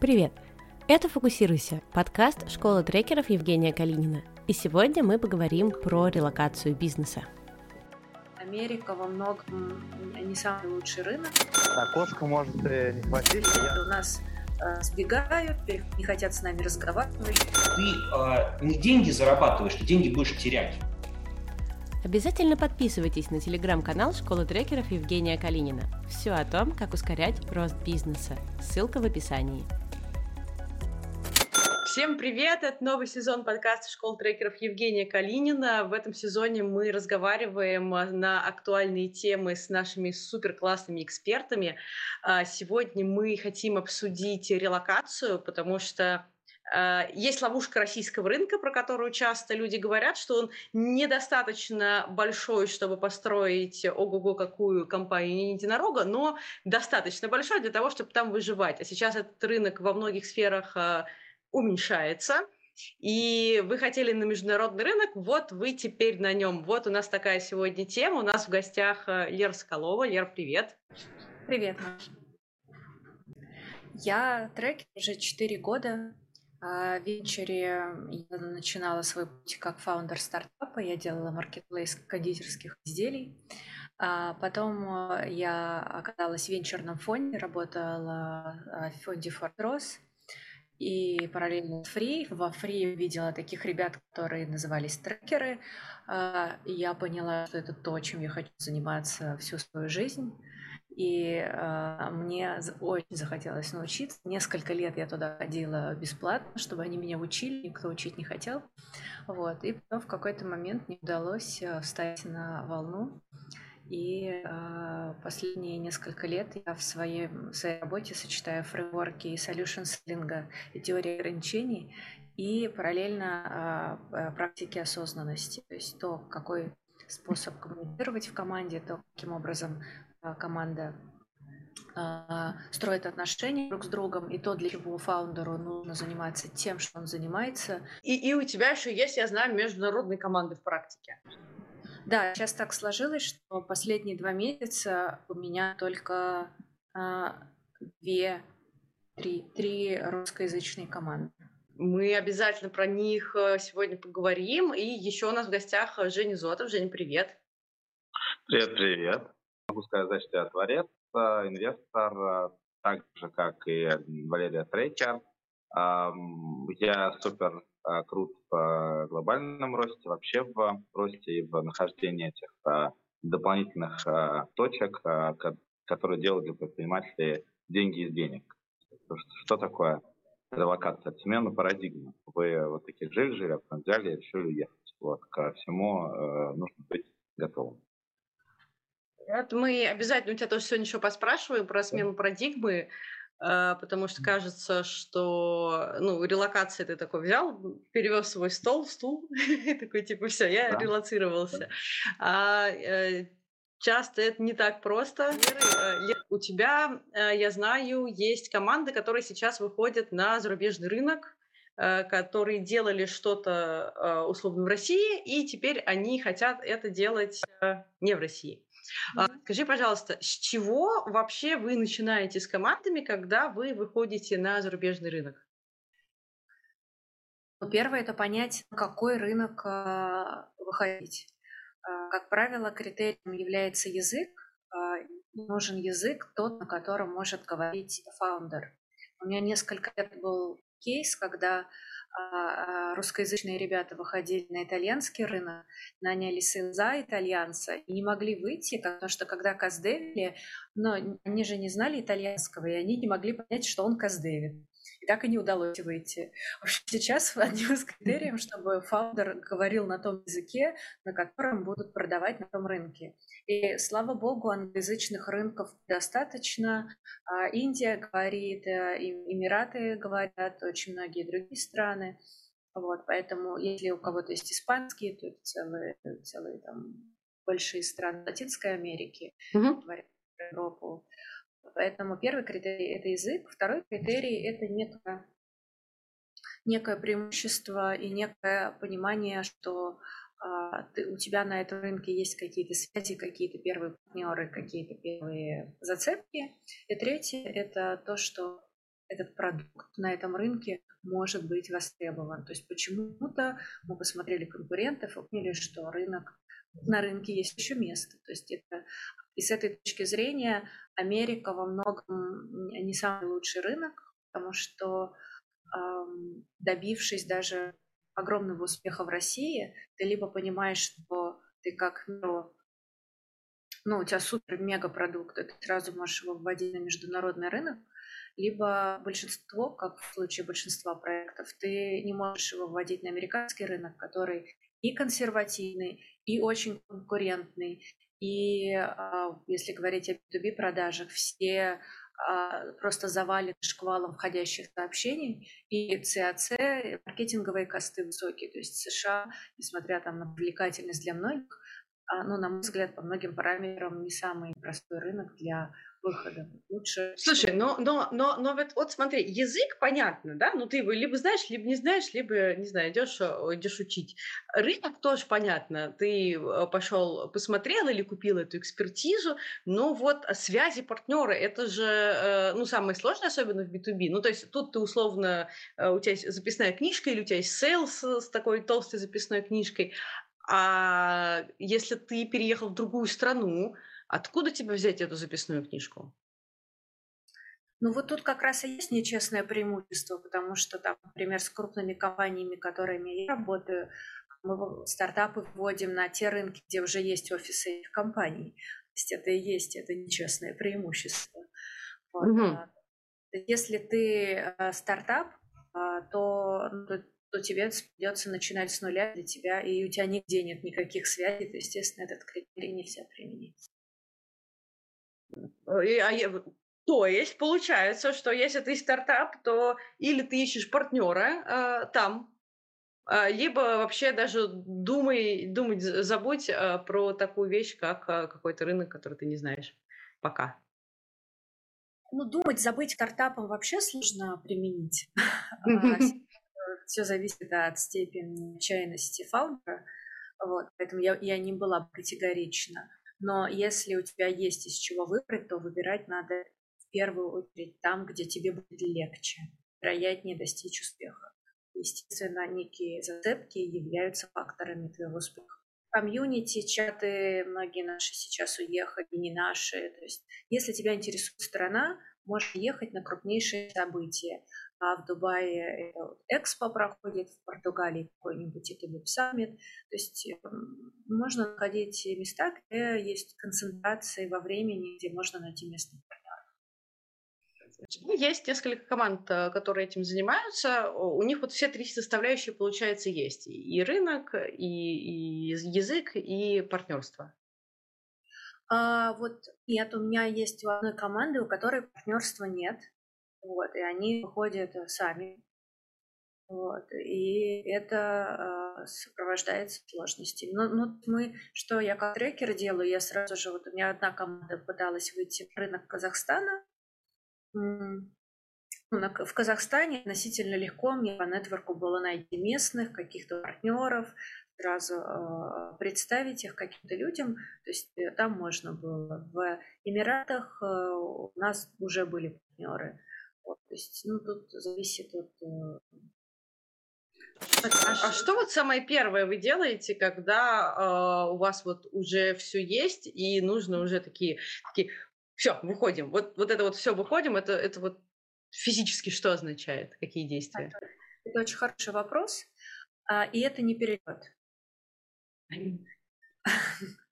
Привет! Это «Фокусируйся» – подкаст школы трекеров Евгения Калинина. И сегодня мы поговорим про релокацию бизнеса. Америка во многом не самый лучший рынок. Окошко может э, не хватить. У нас э, сбегают, не хотят с нами разговаривать. Ты э, не деньги зарабатываешь, ты деньги будешь терять. Обязательно подписывайтесь на телеграм-канал Школы трекеров Евгения Калинина. Все о том, как ускорять рост бизнеса. Ссылка в описании. Всем привет! Это новый сезон подкаста «Школ трекеров» Евгения Калинина. В этом сезоне мы разговариваем на актуальные темы с нашими супер классными экспертами. А, сегодня мы хотим обсудить релокацию, потому что Э, есть ловушка российского рынка, про которую часто люди говорят, что он недостаточно большой, чтобы построить ого-го какую компанию единорога, но достаточно большой для того, чтобы там выживать. А сейчас этот рынок во многих сферах уменьшается. И вы хотели на международный рынок, вот вы теперь на нем. Вот у нас такая сегодня тема. У нас в гостях э, Лера Скалова. Лер, привет. Привет, Маша. Я трекер уже 4 года. А, в венчуре я начинала свой путь как фаундер стартапа. Я делала маркетплейс кондитерских изделий. А потом э, я оказалась в венчурном фонде, работала а, в фонде Fortress. И параллельно с Free, во Free увидела таких ребят, которые назывались трекеры. И я поняла, что это то, чем я хочу заниматься всю свою жизнь. И э, мне очень захотелось научиться. Несколько лет я туда ходила бесплатно, чтобы они меня учили, никто учить не хотел. Вот. И потом в какой-то момент мне удалось э, встать на волну. И э, последние несколько лет я в своей, в своей работе сочетаю фреймворки и solution selling и теории ограничений, и параллельно э, практики осознанности. То есть то, какой способ коммуницировать в команде, то, каким образом а, команда а, строит отношения друг с другом, и то, для чего фаундеру нужно заниматься тем, что он занимается. И, и у тебя еще есть, я знаю, международные команды в практике. Да, сейчас так сложилось, что последние два месяца у меня только а, две, три, три русскоязычные команды. Мы обязательно про них э, сегодня поговорим. И еще у нас в гостях Женя Зотов. Женя, привет. Привет, привет. Могу сказать, что я творец, инвестор, э, так же, как и Валерия Трейкер. Я супер э, крут в глобальном росте, вообще в росте и в нахождении этих э, дополнительных точек, которые делают для предпринимателей деньги из денег. Что такое релокация? Это смена парадигмы. Вы вот таких жили-жили, а потом взяли и решили уехать. Вот, ко всему нужно быть готовым. Это мы обязательно у тебя тоже сегодня еще поспрашиваем про смену парадигмы, потому что кажется, что ну, релокация ты такой взял, перевез свой стол, стул, такой типа все, я релацировался. А э, часто это не так просто. Э, у тебя, э, я знаю, есть команды, которые сейчас выходят на зарубежный рынок, которые делали что-то условно в России, и теперь они хотят это делать не в России. Mm-hmm. Скажи, пожалуйста, с чего вообще вы начинаете с командами, когда вы выходите на зарубежный рынок? Ну, первое – это понять, на какой рынок э, выходить. Э, как правило, критерием является язык. Нужен язык, тот, на котором может говорить фаундер. У меня несколько лет был кейс, когда а, а, русскоязычные ребята выходили на итальянский рынок, наняли сейлза итальянца и не могли выйти, потому что когда каздевили, но они же не знали итальянского, и они не могли понять, что он каздевит. Так и не удалось выйти. В общем, сейчас одним из критериев, чтобы фаундер говорил на том языке, на котором будут продавать на том рынке. И, слава богу, англоязычных рынков достаточно. А Индия говорит, э, Эмираты говорят, очень многие другие страны. Вот, поэтому, если у кого-то есть испанский, то это целые, целые там большие страны Латинской Америки, mm-hmm. Европу. Поэтому первый критерий – это язык, второй критерий – это некое, некое преимущество и некое понимание, что а, ты, у тебя на этом рынке есть какие-то связи, какие-то первые партнеры, какие-то первые зацепки. И третье – это то, что этот продукт на этом рынке может быть востребован. То есть почему-то мы посмотрели конкурентов и поняли, что рынок на рынке есть еще место. То есть это и с этой точки зрения Америка во многом не самый лучший рынок, потому что добившись даже огромного успеха в России, ты либо понимаешь, что ты как ну, ну, у тебя супер-мега продукт, ты сразу можешь его вводить на международный рынок, либо большинство, как в случае большинства проектов, ты не можешь его вводить на американский рынок, который и консервативный, и очень конкурентный. И а, если говорить о B2B продажах, все а, просто завалены шквалом входящих сообщений, и CAC, маркетинговые косты высокие. То есть США, несмотря там на привлекательность для многих, а, ну, на мой взгляд, по многим параметрам не самый простой рынок для выхода. Лучше... Слушай, но, но, но, но вот, вот смотри, язык понятно, да? Ну, ты его либо знаешь, либо не знаешь, либо, не знаю, идешь, э, идешь учить. Рынок тоже понятно. Ты э, пошел, посмотрел или купил эту экспертизу, но вот связи партнеры, это же, э, ну, самое сложное, особенно в B2B. Ну, то есть тут ты условно, у тебя есть записная книжка или у тебя есть sales с такой толстой записной книжкой, а если ты переехал в другую страну, откуда тебе взять эту записную книжку? Ну вот тут как раз и есть нечестное преимущество, потому что там, например, с крупными компаниями, которыми я работаю, мы стартапы вводим на те рынки, где уже есть офисы их компаний. То есть это и есть это нечестное преимущество. Вот. Угу. Если ты э, стартап, а, то, ну, то тебе придется начинать с нуля для тебя, и у тебя нигде нет никаких связей, то, естественно, этот критерий нельзя применить. А то есть получается, что если ты стартап, то или ты ищешь партнера э, там, э, либо вообще даже думай, думать, забудь э, про такую вещь, как э, какой-то рынок, который ты не знаешь пока. Ну, думать, забыть стартапом вообще сложно применить. все зависит от степени отчаянности founder а. Вот, поэтому я, я не была бы категорична. Но если у тебя есть из чего выбрать, то выбирать надо в первую очередь там, где тебе будет легче, вероятнее достичь успеха. Естественно, некие зацепки являются факторами твоего успеха. Комьюнити, чаты, многие наши сейчас уехали, не наши. То есть, если тебя интересует страна, можешь ехать на крупнейшие события а в Дубае это Экспо проходит, в Португалии какой-нибудь это Summit. То есть эм, можно находить места, где есть концентрации во времени, где можно найти местных партнеров. Есть несколько команд, э, которые этим занимаются. У них вот все три составляющие, получается, есть. И рынок, и, и язык, и партнерство. А, вот нет, у меня есть у одной команды, у которой партнерства нет. Вот, и они выходят э, сами. Вот, и это э, сопровождается сложностями. Но, ну, ну, мы, что я как трекер делаю, я сразу же, вот у меня одна команда пыталась выйти в рынок Казахстана. Ну, в Казахстане относительно легко мне по нетворку было найти местных, каких-то партнеров, сразу э, представить их каким-то людям. То есть э, там можно было. В Эмиратах э, у нас уже были партнеры. То есть, ну, тут зависит от... Э, а, а что вот самое первое вы делаете, когда э, у вас вот уже все есть и нужно уже такие, такие все, выходим. Вот, вот это вот все выходим, это, это вот физически что означает? Какие действия? Это очень хороший вопрос. А, и это не перелет.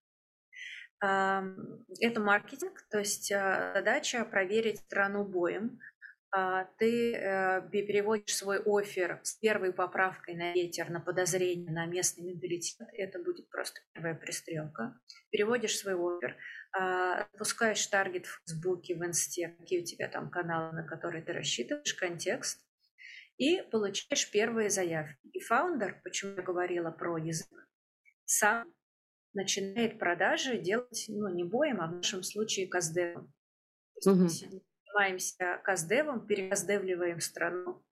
Это маркетинг, то есть а, задача проверить страну боем, ты э, переводишь свой офер с первой поправкой на ветер, на подозрение, на местный менталитет, это будет просто первая пристрелка. Переводишь свой офер, а, запускаешь таргет в Фейсбуке, в Инсте, какие у тебя там каналы, на которые ты рассчитываешь, контекст, и получаешь первые заявки. И фаундер, почему я говорила про язык, сам начинает продажи делать, ну, не боем, а в нашем случае каздевом. Угу занимаемся каздевом, переказдевливаем страну.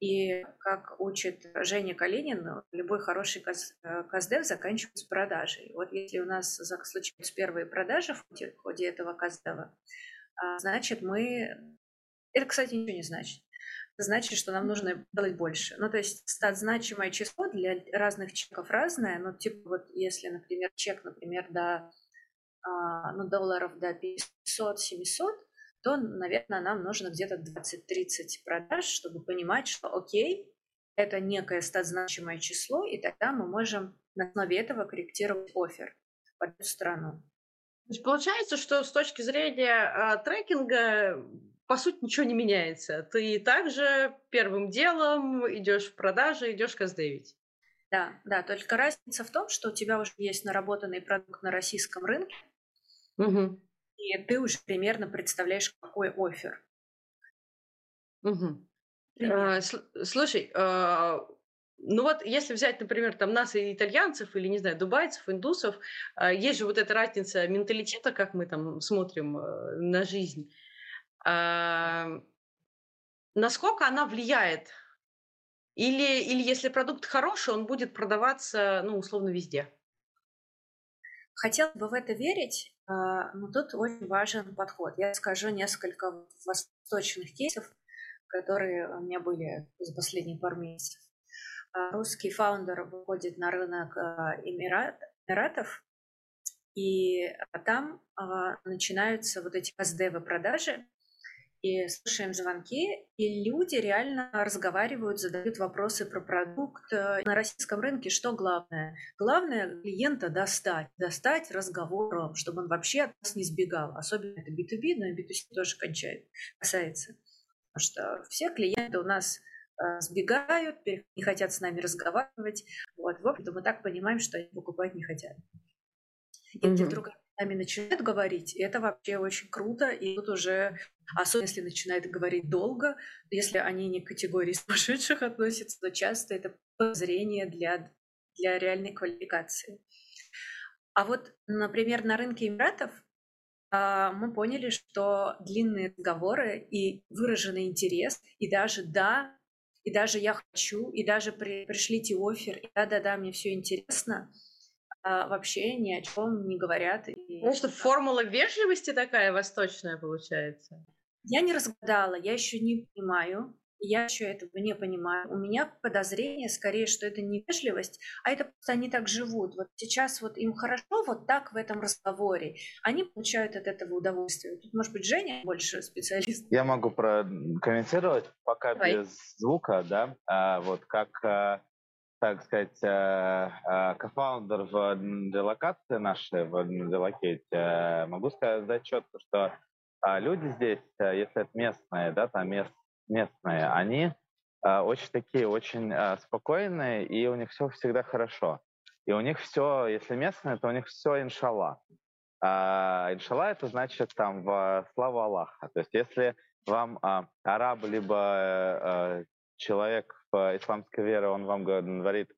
И как учит Женя Калинин, любой хороший э, каздев заканчивается продажей. Вот если у нас случаются первые продажи в ходе, в ходе этого каздева, а, значит мы... Это, кстати, ничего не значит. значит, что нам нужно делать больше. Ну, то есть стат значимое число для разных чеков разное. Ну, типа вот если, например, чек, например, до а, ну, долларов до 500-700, то, наверное, нам нужно где-то 20-30 продаж, чтобы понимать, что окей, это некое стат-значимое число, и тогда мы можем на основе этого корректировать офер под эту страну. То есть получается, что с точки зрения а, трекинга по сути ничего не меняется. Ты также первым делом идешь в продажи, идешь каздевить. Да, да, только разница в том, что у тебя уже есть наработанный продукт на российском рынке, угу. И ты уже примерно представляешь, какой офер. Угу. А, слушай, а, ну вот если взять, например, там нас и итальянцев, или, не знаю, дубайцев, индусов, а, есть же вот эта разница менталитета, как мы там смотрим э, на жизнь. Насколько она влияет? Или, или если продукт хороший, он будет продаваться, ну, условно, везде? Хотел бы в это верить, но тут очень важен подход. Я скажу несколько восточных кейсов, которые у меня были за последние пару месяцев. А, русский фаундер выходит на рынок а, Эмират, Эмиратов, и там а, начинаются вот эти СДВ продажи, и слушаем звонки, и люди реально разговаривают, задают вопросы про продукт. На российском рынке что главное? Главное клиента достать, достать разговором, чтобы он вообще от нас не сбегал. Особенно это B2B, но и B2C тоже кончает, касается. Потому что все клиенты у нас э, сбегают, не хотят с нами разговаривать. Вот, в общем-то, мы так понимаем, что они покупать не хотят. И mm-hmm. вдруг с нами начинают говорить, это вообще очень круто, и тут уже, особенно если начинают говорить долго, если они не к категории сумасшедших относятся, то часто это зрение для, для реальной квалификации. А вот, например, на рынке Эмиратов а, мы поняли, что длинные разговоры и выраженный интерес, и даже да, и даже я хочу, и даже при, пришлите офер, и да-да-да, мне все интересно, а вообще ни о чем не говорят. Потому что формула вежливости такая восточная получается. Я не разгадала, я еще не понимаю, я еще этого не понимаю. У меня подозрение скорее, что это не вежливость, а это просто они так живут. Вот сейчас вот им хорошо вот так в этом разговоре. Они получают от этого удовольствие. Тут, может быть, Женя больше специалист. Я могу прокомментировать, пока Давай. без звука, да, а, вот как а, так сказать, а, а, кофаундер в делокации нашей, в делокейте, могу сказать четко, что люди здесь, если это местные, да, там мест, местные, они э, очень такие, очень э, спокойные, и у них все всегда хорошо. И у них все, если местные, то у них все иншалла. А, иншалла это значит там в славу Аллаха. То есть если вам а, араб либо э, человек в исламской вере, он вам говорит,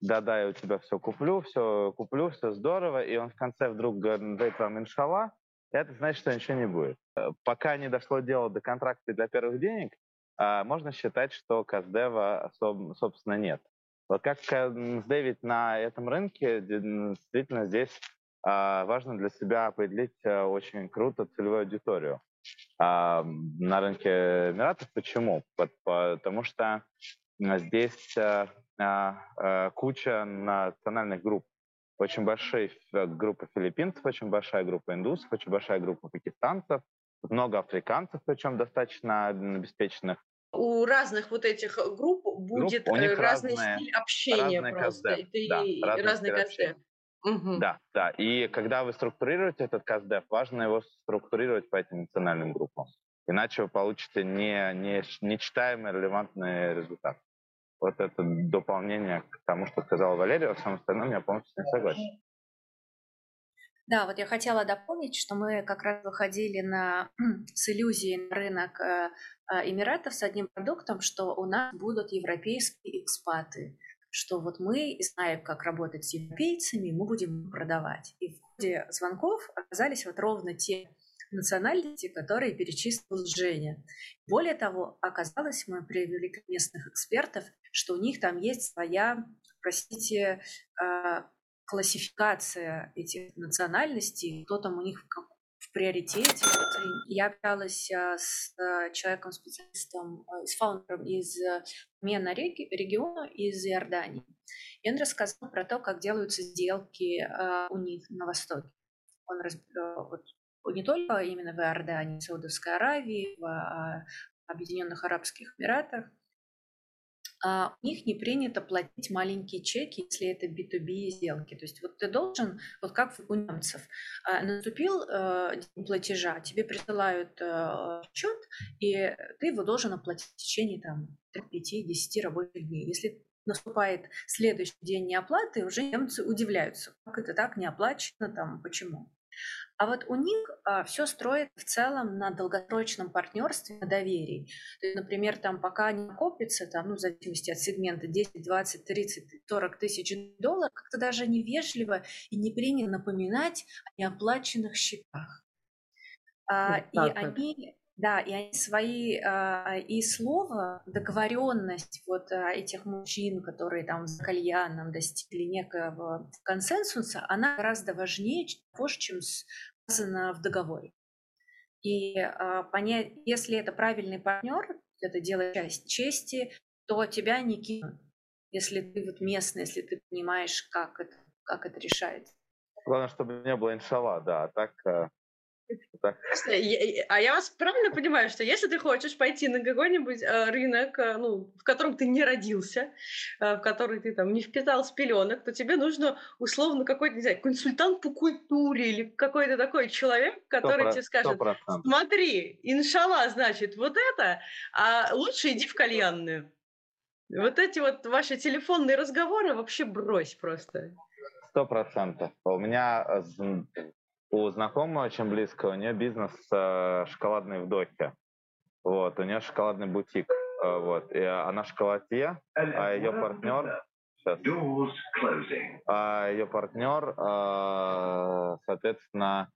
да-да, я у тебя все куплю, все куплю, все здорово, и он в конце вдруг говорит вам иншалла, это значит, что ничего не будет. Пока не дошло дело до контракта для первых денег, а, можно считать, что Каздева, собственно, нет. Вот как сдевить на этом рынке, действительно здесь а, важно для себя определить э, очень круто целевую аудиторию. А, на рынке Эмиратов почему? Потому что здесь э, э, куча национальных групп. Очень большая группа филиппинцев, очень большая группа индусов, очень большая группа пакистанцев, много африканцев, причем достаточно обеспеченных. У разных вот этих групп будет групп, разный разные, стиль общения просто. Это да, разный КСД. Угу. Да, да. И когда вы структурируете этот КСДФ, важно его структурировать по этим национальным группам. Иначе вы получите не, не, нечитаемый релевантный результат. Вот это дополнение к тому, что сказал Валерий, во всем остальном я полностью не согласен. Да, вот я хотела дополнить, что мы как раз выходили на, с иллюзией на рынок э, э, Эмиратов с одним продуктом, что у нас будут европейские экспаты, что вот мы знаем, как работать с европейцами, мы будем продавать. И в ходе звонков оказались вот ровно те национальности, которые перечислил Женя. Более того, оказалось, мы привели местных экспертов, что у них там есть своя, простите, э, классификация этих национальностей, кто там у них в, приоритете. Я общалась а, с а, человеком-специалистом, а, с фаундером из Мена региона, из Иордании. И он рассказал про то, как делаются сделки у них на Востоке. Он вот, не только именно в Иордании, Саудовской Аравии, в Объединенных Арабских Эмиратах, а, у них не принято платить маленькие чеки, если это B2B сделки. То есть вот ты должен, вот как у немцев, а, наступил э, день платежа, тебе присылают э, счет, и ты его должен оплатить в течение там 5-10 рабочих дней. Если наступает следующий день неоплаты, уже немцы удивляются, как это так не оплачено, там, почему. А вот у них а, все строит в целом на долгосрочном партнерстве, на доверии. То есть, например, там пока не копится, там, ну, в зависимости от сегмента, 10, 20, 30, 40 тысяч долларов, как-то даже невежливо и не принято напоминать о неоплаченных счетах. А, и они да, и они свои а, и слово, договоренность вот а, этих мужчин, которые там за кальяном достигли некого консенсуса, она гораздо важнее того, чем сказано в договоре. И а, понять, если это правильный партнер, это делает часть чести, то тебя не кинут, если ты вот местный, если ты понимаешь, как это, как это решается. Главное, чтобы не было иншалла, да, а так а я вас правильно понимаю, что если ты хочешь пойти на какой-нибудь э, рынок, э, ну, в котором ты не родился, э, в который ты там не впитал с пеленок, то тебе нужно условно какой-то, не знаю, консультант по культуре или какой-то такой человек, который 100%, тебе скажет, 100%. смотри, иншалла, значит, вот это, а лучше иди в кальянную. Вот эти вот ваши телефонные разговоры вообще брось просто. Сто процентов. У меня у знакомого очень близко, у нее бизнес э, шоколадный в Дохе. Вот, у нее шоколадный бутик. Э, вот, и она шоколадье, а ее партнер... Сейчас. А ее партнер, э, соответственно,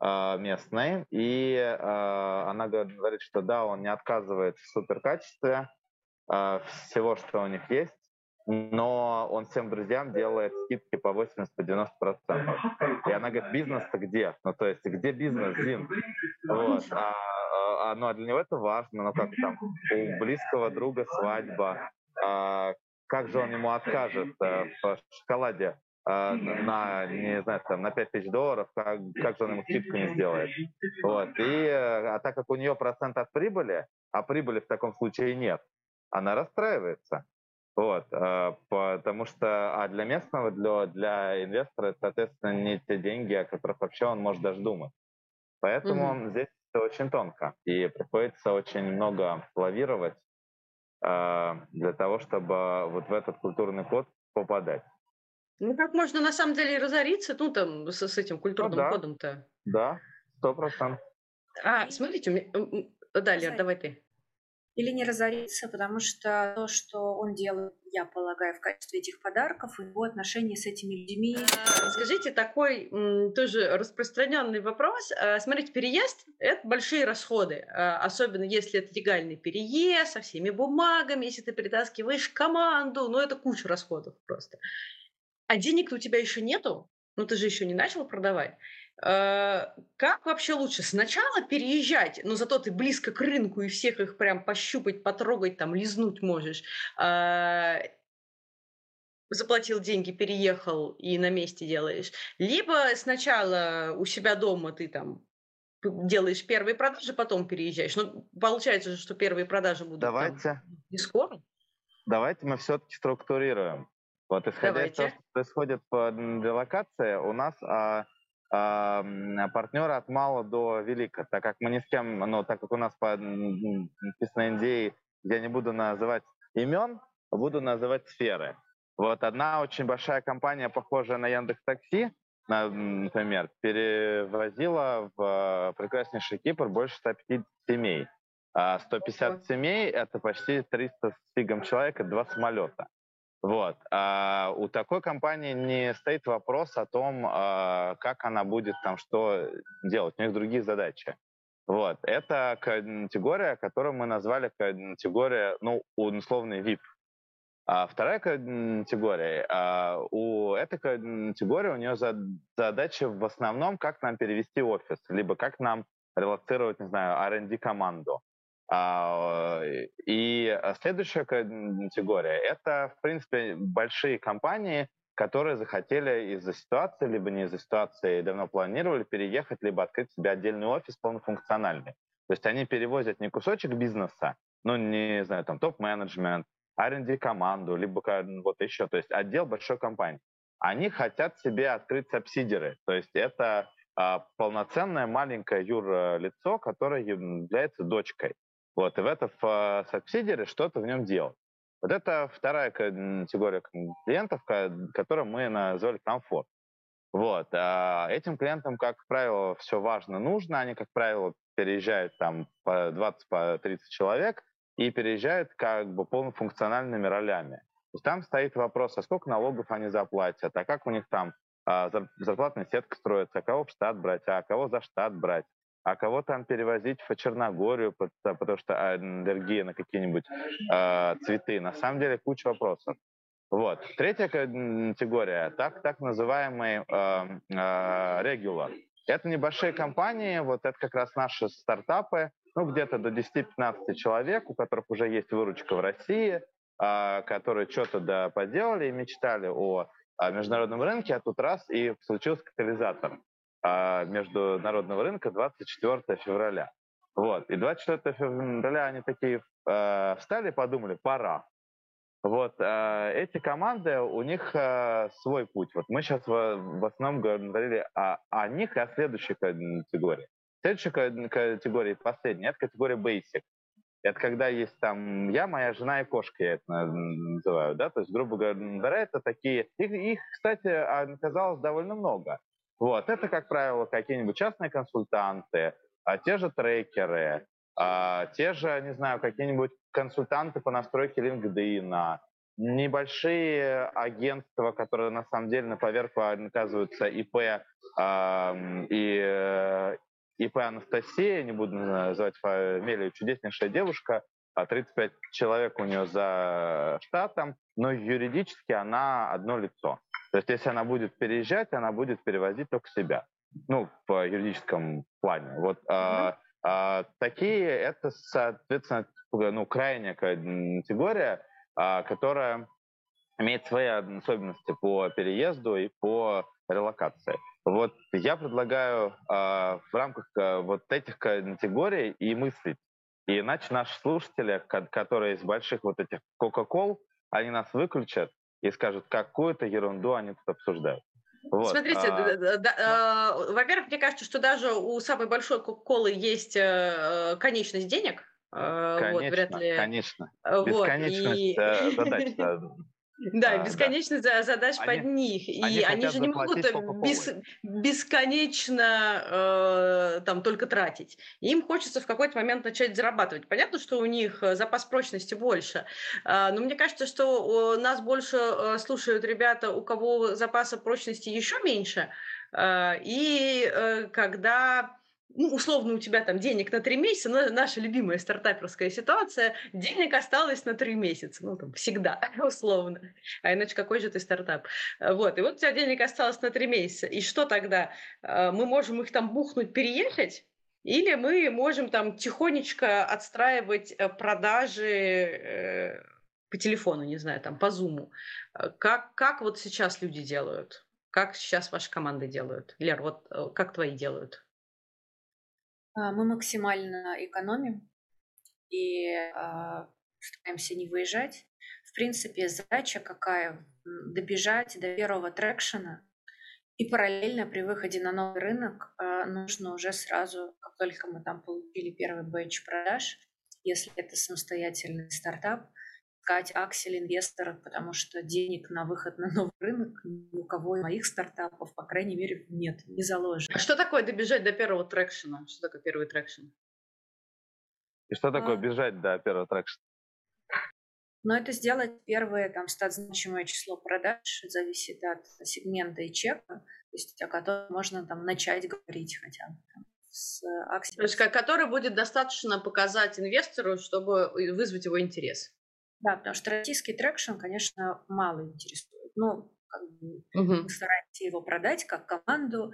э, местный, и э, она говорит, что да, он не отказывает в суперкачестве э, всего, что у них есть, но он всем друзьям делает скидки по 80-90%. И она говорит, бизнес-то где? Ну, то есть, где бизнес, Дин? Вот. А, а, ну, а для него это важно, ну, как там, у близкого друга свадьба, а, как же он ему откажет а, в шоколаде а, на, не знаю, там, на 5 тысяч долларов, как, как же он ему скидку не сделает? Вот. И, а так как у нее процент от прибыли, а прибыли в таком случае нет, она расстраивается. Вот, а, потому что а для местного, для, для инвестора, это, соответственно, не те деньги, о которых вообще он может даже думать. Поэтому mm-hmm. здесь это очень тонко, и приходится очень много лавировать э, для того, чтобы вот в этот культурный код попадать. Ну, как можно на самом деле разориться, ну, там, с, с этим культурным ну, да. кодом-то? Да, сто процентов. А, смотрите, у меня... Да, Лер, давай ты или не разориться, потому что то, что он делает, я полагаю, в качестве этих подарков, его отношения с этими людьми. Скажите, такой тоже распространенный вопрос. А, смотрите, переезд – это большие расходы, а, особенно если это легальный переезд со всеми бумагами, если ты перетаскиваешь команду, ну это куча расходов просто. А денег у тебя еще нету, ну ты же еще не начал продавать. Э, как вообще лучше? Сначала переезжать, но зато ты близко к рынку и всех их прям пощупать, потрогать, там, лизнуть можешь. А, заплатил деньги, переехал и на месте делаешь. Либо сначала у себя дома ты там делаешь первые продажи, потом переезжаешь. Ну, получается же, что первые продажи будут Давайте. Там, не скоро. Давайте мы все-таки структурируем. Вот исходя Давайте. из того, что происходит по делокации, у нас а, партнера от мала до велика, так как мы ни с кем, ну, так как у нас по написано NDA, я не буду называть имен, буду называть сферы. Вот одна очень большая компания, похожая на Яндекс Такси, например, перевозила в прекраснейший Кипр больше 150 семей. А 150 семей — это почти 300 с фигом человек, это два самолета. Вот. А у такой компании не стоит вопрос о том, а, как она будет там что делать. У них другие задачи. Вот. Это категория, которую мы назвали категория, ну, условный VIP. А вторая категория, а, у этой категории у нее задача в основном, как нам перевести офис, либо как нам релацировать, не знаю, R&D команду. А, и следующая категория — это, в принципе, большие компании, которые захотели из-за ситуации, либо не из-за ситуации, давно планировали переехать, либо открыть себе отдельный офис полнофункциональный. То есть они перевозят не кусочек бизнеса, ну, не знаю, там, топ-менеджмент, R&D команду, либо вот еще, то есть отдел большой компании. Они хотят себе открыть субсидеры, то есть это а, полноценное маленькое юрлицо, которое является дочкой. Вот, и в этом а, субсидиаре что-то в нем делать. Вот это вторая категория клиентов, которую мы назвали комфорт. Вот. А этим клиентам, как правило, все важно, нужно. Они, как правило, переезжают там по 20-30 по человек и переезжают как бы полнофункциональными ролями. То есть там стоит вопрос, а сколько налогов они заплатят, а как у них там а, зарплатная сетка строится, а кого в штат брать, а кого за штат брать, а кого там перевозить в Черногорию, потому что аллергия на какие-нибудь э, цветы. На самом деле куча вопросов. Вот. Третья категория, так, так называемый э, э, регуляр. Это небольшие компании, вот это как раз наши стартапы, ну, где-то до 10-15 человек, у которых уже есть выручка в России, э, которые что-то да, поделали и мечтали о, о международном рынке, а тут раз и случился катализатор э, международного рынка 24 февраля. Вот. И 24 февраля они такие э, встали подумали, пора. Вот э, эти команды, у них э, свой путь. Вот мы сейчас в, в основном говорили о, о них и о следующей категории. Следующая категория, последняя, это категория basic. Это когда есть там я, моя жена и кошка, я это называю, да, то есть, грубо говоря, это такие, их, их кстати, оказалось довольно много. Вот, это, как правило, какие-нибудь частные консультанты, а те же трекеры, а, те же, не знаю, какие-нибудь консультанты по настройке LinkedIn, небольшие агентства, которые на самом деле на поверку оказываются ИП а, и э, ИП Анастасия, не буду называть фамилию, чудеснейшая девушка, 35 а человек у нее за штатом, но юридически она одно лицо. То есть если она будет переезжать, она будет перевозить только себя. Ну, в юридическом плане. Вот mm-hmm. А, такие это, соответственно, ну, крайняя категория, а, которая имеет свои особенности по переезду и по релокации. Вот я предлагаю а, в рамках а, вот этих категорий и мыслить. И иначе наши слушатели, которые из больших вот этих Coca-Cola, они нас выключат и скажут, какую-то ерунду они тут обсуждают. Вот. Смотрите, а... да, да, э, во-первых, мне кажется, что даже у самой большой колы есть э, конечность денег. Э, конечно, вот, вряд ли... конечно. Бесконечность и... задач. Да, бесконечность да. задач они, под них. И они, они же не могут бес, бесконечно э, там только тратить. Им хочется в какой-то момент начать зарабатывать. Понятно, что у них э, запас прочности больше. Э, но мне кажется, что нас больше э, слушают ребята, у кого запаса прочности еще меньше. Э, и э, когда ну, условно, у тебя там денег на три месяца, но наша любимая стартаперская ситуация, денег осталось на три месяца, ну, там, всегда, условно. А иначе какой же ты стартап? Э, вот, и вот у тебя денег осталось на три месяца, и что тогда? Э, мы можем их там бухнуть, переехать, или мы можем там тихонечко отстраивать э, продажи по телефону, не знаю, там, по зуму. Как, как вот сейчас люди делают? Как сейчас ваши команды делают? Лер, вот как твои делают? А, мы максимально экономим и а, стараемся не выезжать. В принципе, задача какая? Добежать до первого traction а, и параллельно при выходе на новый рынок а, нужно уже сразу, как только мы там получили первый batch продаж, если это самостоятельный стартап, искать аксель инвесторов, потому что денег на выход на новый рынок ни у кого из моих стартапов, по крайней мере, нет, не заложено. А что такое добежать до первого traction а? Что такое первый traction? И что такое а... бежать до первого traction а? Но это сделать первое, там, стать значимое число продаж, зависит от сегмента и чека, то есть о котором можно там начать говорить хотя бы. Там, с акцией. То есть, который будет достаточно показать инвестору, чтобы вызвать его интерес. Да, потому что российский traction, конечно, мало интересует. Ну, как бы угу. мы стараемся его продать как команду,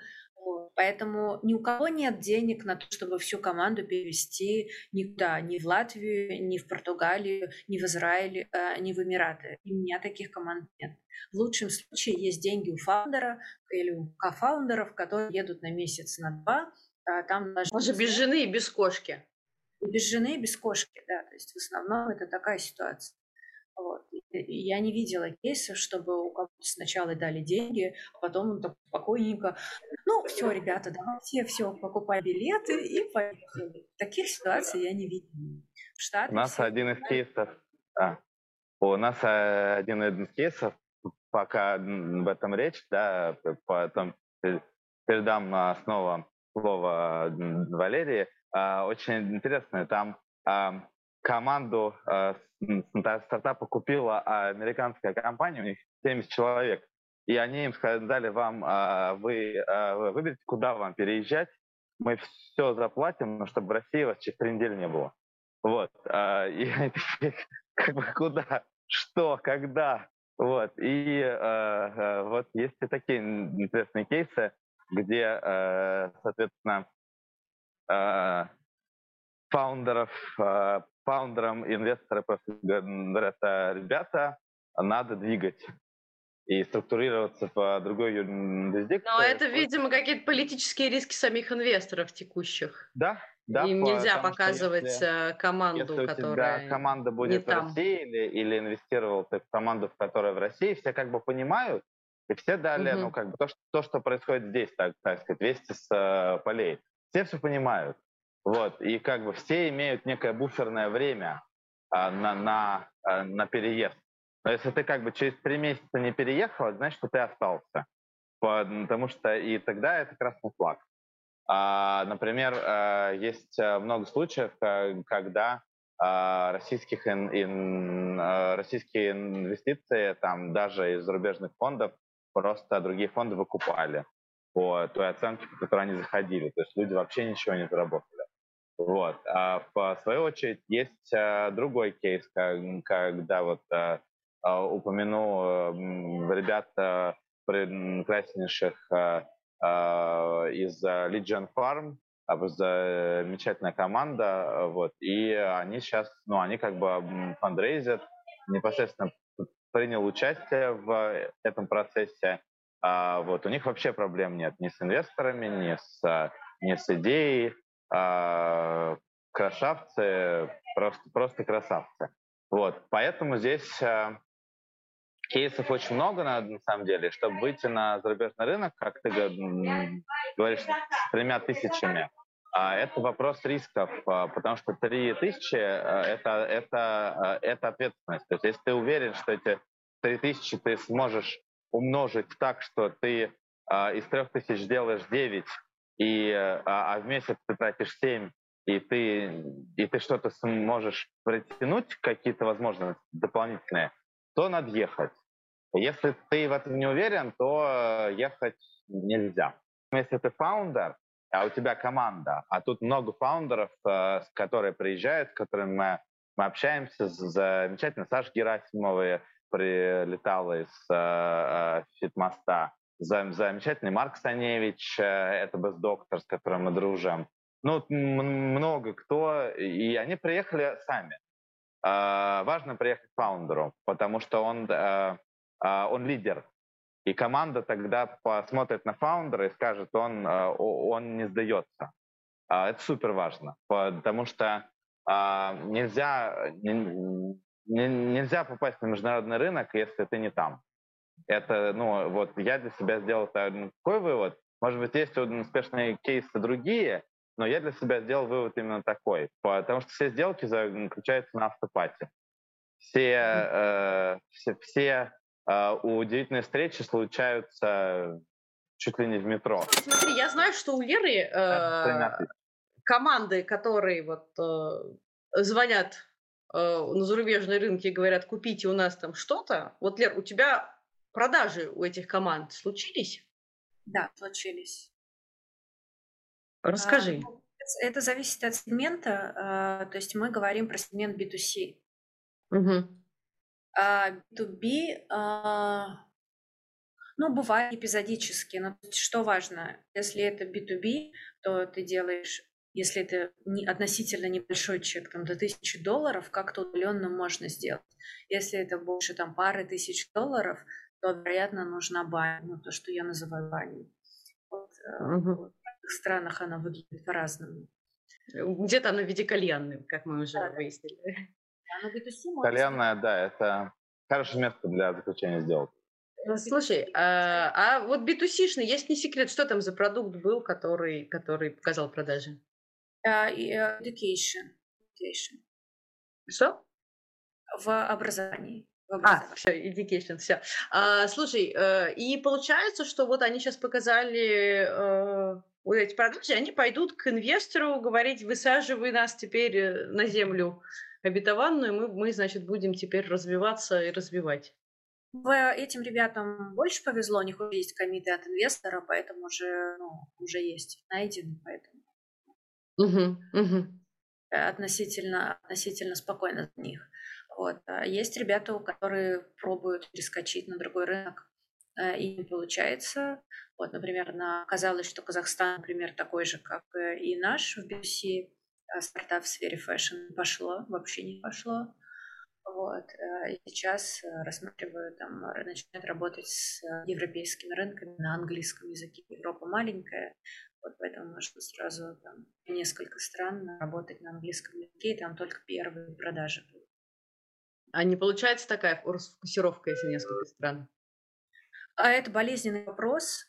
Поэтому ни у кого нет денег на то, чтобы всю команду перевести никуда, ни в Латвию, ни в Португалию, ни в Израиль, э, ни в Эмираты. И у меня таких команд нет. В лучшем случае есть деньги у фаундера или у кофаундеров, которые едут на месяц, на два. А там Он же без жены и без кошки. И без жены и без кошки, да. То есть в основном это такая ситуация. Вот. Я не видела кейсов, чтобы у кого-то сначала дали деньги, а потом он так спокойненько, ну, все, ребята, давайте, все, покупай билеты и поехали. Таких ситуаций я не видела. Штаты у нас один из кейсов, а, у нас один из кейсов, пока в этом речь, да, потом передам снова слово Валерии, очень интересно, там команду э, стартапа купила американская компания, у них 70 человек, и они им сказали, вам, э, вы выберите, куда вам переезжать, мы все заплатим, но чтобы в России вас через три недели не было. Вот. И как бы, куда, что, когда, вот. И вот есть и такие интересные кейсы, где, соответственно, фаундеров э, фаундерам, инвесторы просто говорят, ребята, надо двигать и структурироваться по другой юрисдикции. Но это, видимо, какие-то политические риски самих инвесторов текущих. Да, да. Им нельзя показывать если, э, команду, если которая тебя команда будет в России или, или инвестировал ты в команду, в которой в России, все как бы понимают, и все далее, угу. ну как бы то, что, то, что происходит здесь, так, так сказать, вести с э, полей, все все понимают. Вот, и как бы все имеют некое буферное время а, на, на, а, на переезд. Но если ты как бы через три месяца не переехал, значит, что ты остался. Потому что и тогда это красный флаг. А, например, а, есть э, много случаев, когда а, российских ин, ин, российские инвестиции там даже из зарубежных фондов просто другие фонды выкупали по той оценке, по которой они заходили. То есть люди вообще ничего не заработали. Вот. А в свою очередь есть а, другой кейс, когда вот а, а, упомяну ребят прекраснейших из Legion Farm, замечательная команда, вот, и они сейчас, ну, они как бы фандрейзят, непосредственно принял участие в этом процессе, вот, у них вообще проблем нет ни с инвесторами, ни с, ни с идеей, э, красавцы, просто, просто красавцы. Вот, поэтому здесь э, кейсов очень много, на, на самом деле, чтобы выйти на зарубежный рынок, как ты говоришь, с тремя тысячами, а это вопрос рисков, а, потому что три тысячи а, это, это, это ответственность. То есть если ты уверен, что эти три тысячи ты сможешь умножить так, что ты из трех тысяч сделаешь девять, и, а, а в месяц ты тратишь 7, и ты, и ты что-то сможешь притянуть, какие-то возможности дополнительные, то надо ехать. Если ты в этом не уверен, то ехать нельзя. Если ты фаундер, а у тебя команда, а тут много фаундеров, э, которые приезжают, с которыми мы, мы общаемся, замечательно. Саша Герасимова прилетала из э, э, Фитмоста, зам, замечательный Марк Саневич, э, это бездоктор, с которым мы дружим. Ну, много кто, и они приехали сами. Э, важно приехать фаундеру, потому что он, э, он лидер. И команда тогда посмотрит на фаундера и скажет, он, он не сдается. Это супер важно, потому что нельзя, нельзя попасть на международный рынок, если ты не там. Это, ну, вот я для себя сделал такой вывод. Может быть, есть успешные кейсы другие, но я для себя сделал вывод именно такой. Потому что все сделки заключаются на автопате. Все, э, все, все э, удивительные встречи случаются чуть ли не в метро. Смотри, я знаю, что у Леры э, команды, которые вот э, звонят на зарубежные рынки и говорят, купите у нас там что-то. Вот, Лер, у тебя продажи у этих команд случились? Да, случились. Расскажи. А, ну, это зависит от сегмента, а, то есть мы говорим про сегмент B2C. Угу. А B2B, а, ну, бывает эпизодически, но что важно, если это B2B, то ты делаешь, если это не, относительно небольшой чек, там до тысячи долларов, как-то удаленно можно сделать. Если это больше там пары тысяч долларов, то, вероятно, нужна баня, ну, то, что я называю баней. Вот, угу. в разных странах она выглядит по-разному. Где-то она в виде кальянной, как мы уже да, выяснили. Да, Кальянная, да, это хорошее место для заключения сделок. Ну, слушай, а, а вот B2C-шный, есть не секрет, что там за продукт был, который, который показал продажи? Uh, education. education. Что? В образовании. А, все, education, все. А, слушай, э, и получается, что вот они сейчас показали э, вот эти продажи, они пойдут к инвестору говорить, высаживай нас теперь э, на землю обетованную, мы, мы, значит, будем теперь развиваться и развивать. Этим ребятам больше повезло, у них уже есть комиты от инвестора, поэтому уже, ну, уже есть найдены, поэтому угу, угу. относительно, относительно спокойно для них. Вот. А есть ребята, у которых пробуют перескочить на другой рынок, э, и не получается. Вот, например, на, казалось, что Казахстан, например, такой же, как и наш в B2C, а стартап в сфере fashion пошло, вообще не пошло. Вот. Э, и сейчас э, рассматриваю, там, начинать работать с европейскими рынками на английском языке. Европа маленькая, вот поэтому можно сразу там, несколько стран работать на английском языке, и там только первые продажи будут. А не получается такая расфокусировка, если несколько стран? А это болезненный вопрос.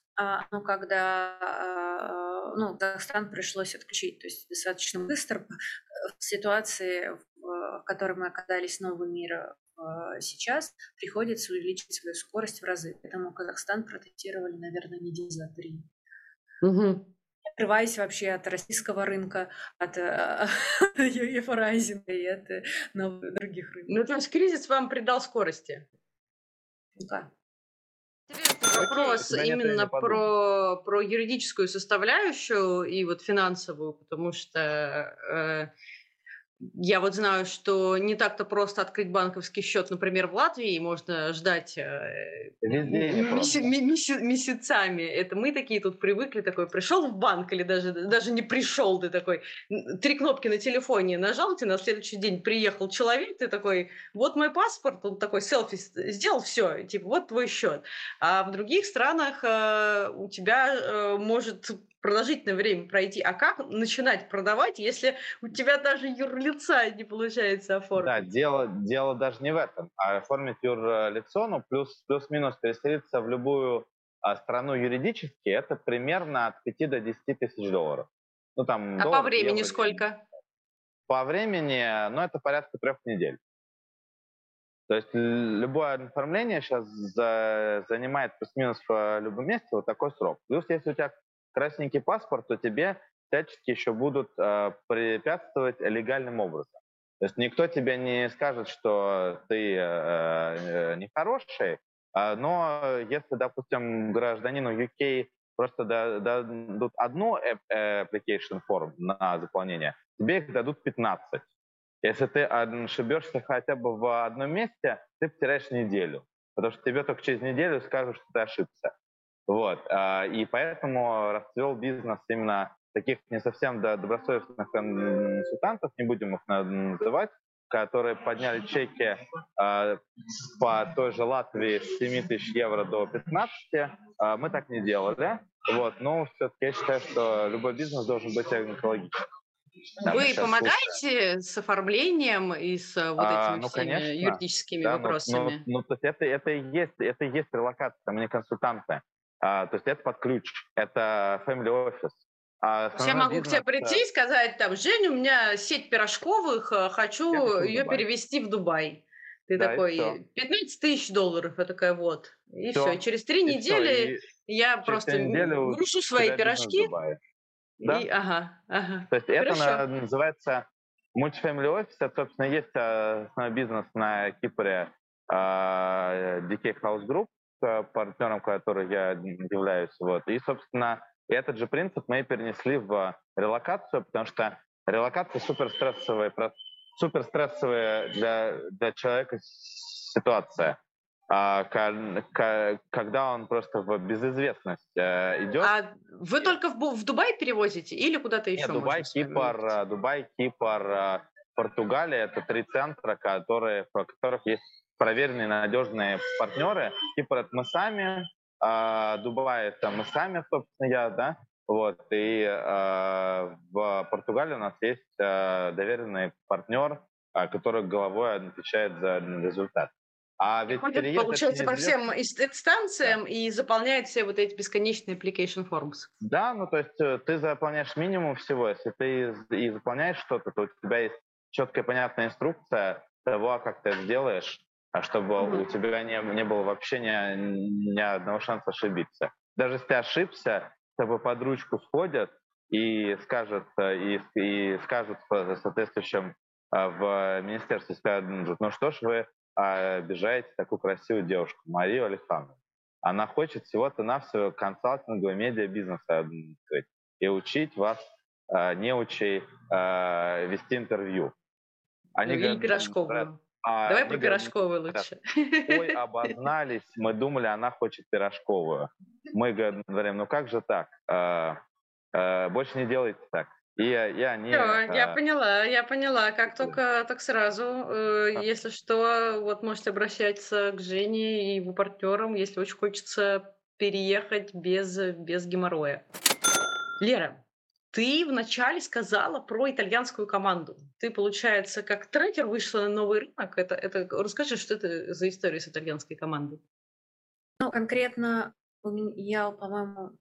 Ну, когда а, ну, Казахстан пришлось отключить, то есть достаточно быстро в ситуации, в которой мы оказались новый мир сейчас, приходится увеличить свою скорость в разы. Поэтому Казахстан протестировали, наверное, неделю за три. Угу отрываясь вообще от российского рынка, от э, Евразии и от э, других рынков. Ну, то есть кризис вам придал скорости? Да. Интересный вопрос Окей. именно про, про юридическую составляющую и вот финансовую, потому что э, я вот знаю, что не так-то просто открыть банковский счет, например, в Латвии, можно ждать э, меся- меся- месяцами. Это мы такие тут привыкли, такой пришел в банк или даже, даже не пришел, ты такой, три кнопки на телефоне нажал, ты на следующий день приехал человек, ты такой, вот мой паспорт, он такой селфи сделал, все, типа, вот твой счет. А в других странах э, у тебя э, может продолжительное время пройти. А как начинать продавать, если у тебя даже юрлица не получается оформить? Да, дело, дело даже не в этом. А оформить юрлицо, ну, плюс, плюс-минус переселиться в любую а, страну юридически, это примерно от 5 до 10 тысяч долларов. Ну, там, а доллар, по времени евро, сколько? По времени, ну, это порядка трех недель. То есть любое оформление сейчас занимает плюс-минус в любом месте вот такой срок. Плюс, если у тебя красненький паспорт, то тебе всячески еще будут э, препятствовать легальным образом. То есть никто тебе не скажет, что ты э, э, нехороший, э, но если, допустим, гражданину UK просто дадут одну application form на заполнение, тебе их дадут 15. Если ты ошибешься хотя бы в одном месте, ты потеряешь неделю, потому что тебе только через неделю скажут, что ты ошибся. Вот. А, и поэтому расцвел бизнес именно таких не совсем добросовестных консультантов, не будем их называть, которые подняли чеки э, по той же Латвии с 7 тысяч евро до 15. Э, мы так не делали. Вот. Но все-таки я считаю, что любой бизнес должен быть экологичным. Да, Вы помогаете слушаем. с оформлением и с вот а, этими а, ну, всеми конечно, юридическими да, вопросами? Ну, ну, ну, то есть это, это, и есть, это и есть релокация, мы не консультанты. А, то есть это под ключ, это family office. А я могу бизнес, к тебе прийти и сказать, там, Женя, у меня сеть пирожковых, э, хочу ее Дубай. перевести в Дубай. Ты да, такой, 15 тысяч долларов, я такая, вот. И все, все. через три недели и я просто грушу свои пирожки. Да? И, ага, ага. То есть Хорошо. это называется мультифамилий офис, это, собственно, есть э, основной бизнес на Кипре uh, DK House Group, партнером, который я являюсь. Вот. И, собственно, этот же принцип мы перенесли в релокацию, потому что релокация супер стрессовая, супер стрессовая для, для человека ситуация. А, когда он просто в безызвестность э, идет. А вы только в, в Дубай перевозите или куда-то еще? Нет, Дубай, Кипр, Дубай, Кипр, э, Португалия – это три центра, которые, в которых есть проверенные, надежные партнеры. Кипр – это мы сами, а Дубай – это мы сами, собственно, я, да, вот, и э, в Португалии у нас есть э, доверенный партнер, э, который головой отвечает за результат. А ведь ходит, получается, по всем инстанциям да. и заполняет все вот эти бесконечные application forms. Да, ну то есть э, ты заполняешь минимум всего. Если ты и заполняешь что-то, то у тебя есть четкая понятная инструкция того, как ты это сделаешь, а чтобы mm-hmm. у тебя не, не было вообще ни, ни одного шанса ошибиться. Даже если ты ошибся, с тобой под ручку сходят и скажут, и, и скажут соответствующим э, в министерстве, скажут, ну что ж вы а обижаете такую красивую девушку, Марию Александровну. Она хочет всего-то навсего консалтингового медиабизнеса и учить вас, э, не учить, э, вести интервью. Они Евгений говорят, Пирожкову. А, Давай про Пирожковую лучше. Ой, обознались, мы думали, она хочет Пирожковую. Мы говорим, ну как же так? Э, э, больше не делайте так. И, и они... Все, я поняла, я поняла. Как только, так сразу. Э, если что, вот можете обращаться к Жене и его партнерам, если очень хочется переехать без, без геморроя. Лера, ты вначале сказала про итальянскую команду. Ты, получается, как трекер вышла на новый рынок. Это, это, расскажи, что это за история с итальянской командой? Ну, конкретно я, по-моему,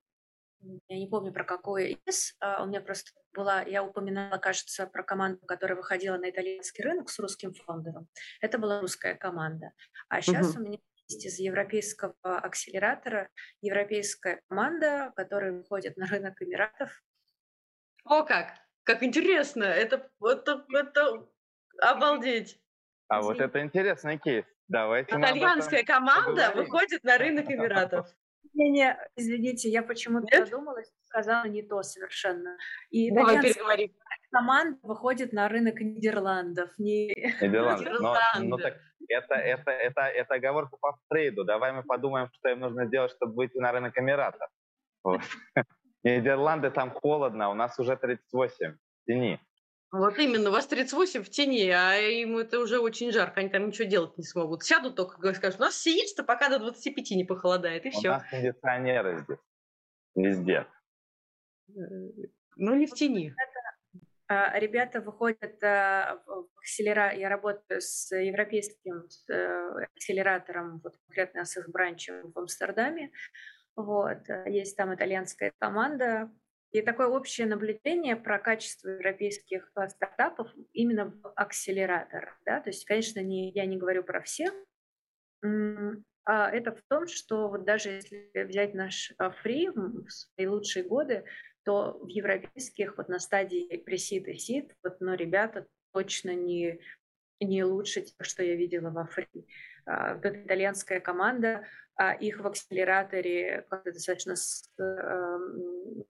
я не помню про какое из, а у меня просто была, я упоминала, кажется, про команду, которая выходила на итальянский рынок с русским фондером. Это была русская команда. А сейчас угу. у меня есть из европейского акселератора европейская команда, которая выходит на рынок Эмиратов. О как! Как интересно! Это, это, это обалдеть! А вот это интересный кейс. Давайте Итальянская команда поговорим. выходит на рынок Эмиратов. Не-не, извините, я почему-то задумалась, сказала не то совершенно. И Давай переговорим. Команда выходит на рынок Нидерландов. Не... Нидерланды. Но, ну так это, это, это, это оговорка по трейду. Давай мы подумаем, что им нужно сделать, чтобы выйти на рынок Эмиратов. Вот. Нидерланды там холодно, у нас уже 38. Тяни. Вот именно, у вас 38 в тени, а им это уже очень жарко, они там ничего делать не смогут. Сядут только, скажут, у нас сидится, пока до 25 не похолодает, и все. У нас кондиционеры здесь, везде. Ну, не в тени. А, ребята выходят а, в акселератор, я работаю с европейским э, акселератором, вот конкретно с их бранчем в Амстердаме, вот, э, есть там итальянская команда, и такое общее наблюдение про качество европейских э, стартапов именно в акселераторах. Да? То есть, конечно, не, я не говорю про всех, а это в том, что вот даже если взять наш фри в свои лучшие годы, то в европейских вот на стадии пресид и сид, вот, но ребята точно не, не лучше тех, что я видела во фри. А, итальянская команда, а их в акселераторе как-то достаточно с, эм,